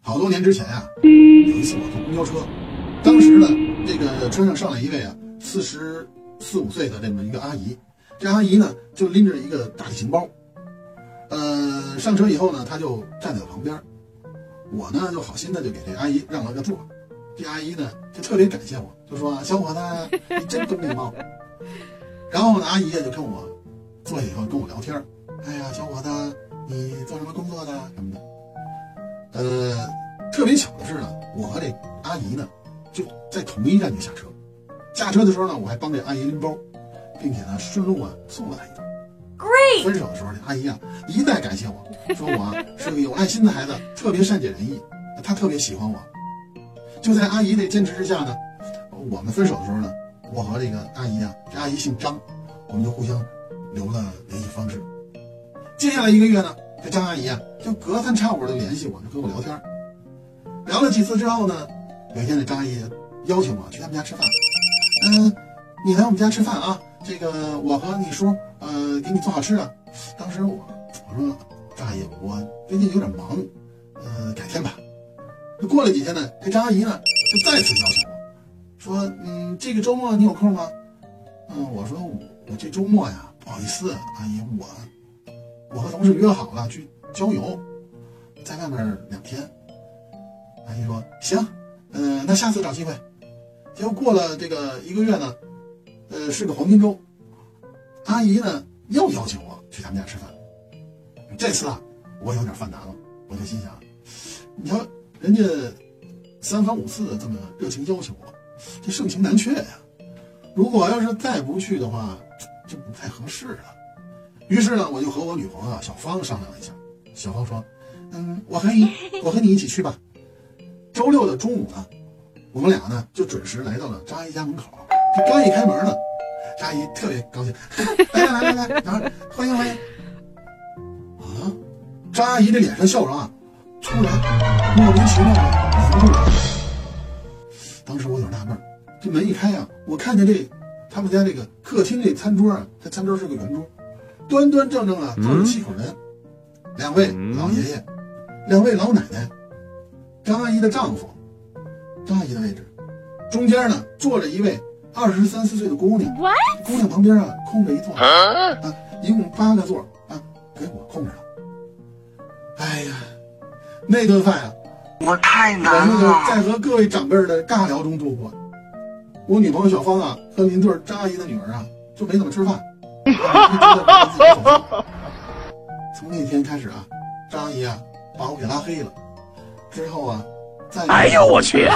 好多年之前啊，有一次我坐公交车，当时呢，这个车上上来一位啊，四十四五岁的这么一个阿姨，这阿姨呢就拎着一个大旅行包，呃，上车以后呢，她就站在我旁边，我呢就好心的就给这阿姨让了个座，这阿姨呢就特别感谢我，就说小伙子你真懂礼貌，然后呢，阿姨呀就跟我坐下以后跟我聊天，哎呀，小伙子就在同一站就下车。下车的时候呢，我还帮这阿姨拎包，并且呢顺路啊送了她一段。Great！分手的时候，这阿姨啊一再感谢我说我是个有爱心的孩子，特别善解人意，她特别喜欢我。就在阿姨的坚持之下呢，我们分手的时候呢，我和这个阿姨啊，这阿姨姓张，我们就互相留了联系方式。接下来一个月呢。这张阿姨啊，就隔三差五的联系我，就跟我聊天。聊了几次之后呢，有一天这张阿姨邀请我去他们家吃饭。嗯，你来我们家吃饭啊？这个我和你叔，呃，给你做好吃的。当时我我说张阿姨，我最近有点忙，呃，改天吧。过了几天呢，这张阿姨呢就再次邀请我说，嗯，这个周末你有空吗？嗯，我说我这周末呀，不好意思，阿姨我。我和同事约好了去郊游，在外面两天。阿姨说行，嗯，那下次找机会。结果过了这个一个月呢，呃，是个黄金周，阿姨呢又邀请我去他们家吃饭。这次啊，我有点犯难了，我就心想，你说人家三番五次的这么热情邀请我，这盛情难却呀。如果要是再不去的话，就不太合适了。于是呢，我就和我女朋友小芳商量了一下。小芳说：“嗯，我和你，我和你一起去吧。”周六的中午呢，我们俩呢就准时来到了张阿姨家门口。这刚一开门呢，张阿姨特别高兴：“来来来来来，欢迎欢迎！”啊，张阿姨这脸上笑容啊，突然莫名其妙的凝住了。当时我有点纳闷，这门一开啊，我看见这他们家这个客厅这餐桌啊，这餐桌是个圆桌。端端正正啊，坐着七口人，两位老爷爷，两位老奶奶，张阿姨的丈夫，张阿姨的位置，中间呢坐着一位二十三四岁的姑娘，姑娘旁边啊空着一座，啊，一共八个座啊，给我空着了。哎呀，那顿饭啊，我太难了，在和各位长辈的尬聊中度过。我女朋友小芳啊和邻座张阿姨的女儿啊就没怎么吃饭。从那天开始啊，张阿姨啊把我给拉黑了。之后啊，再哎呦我去！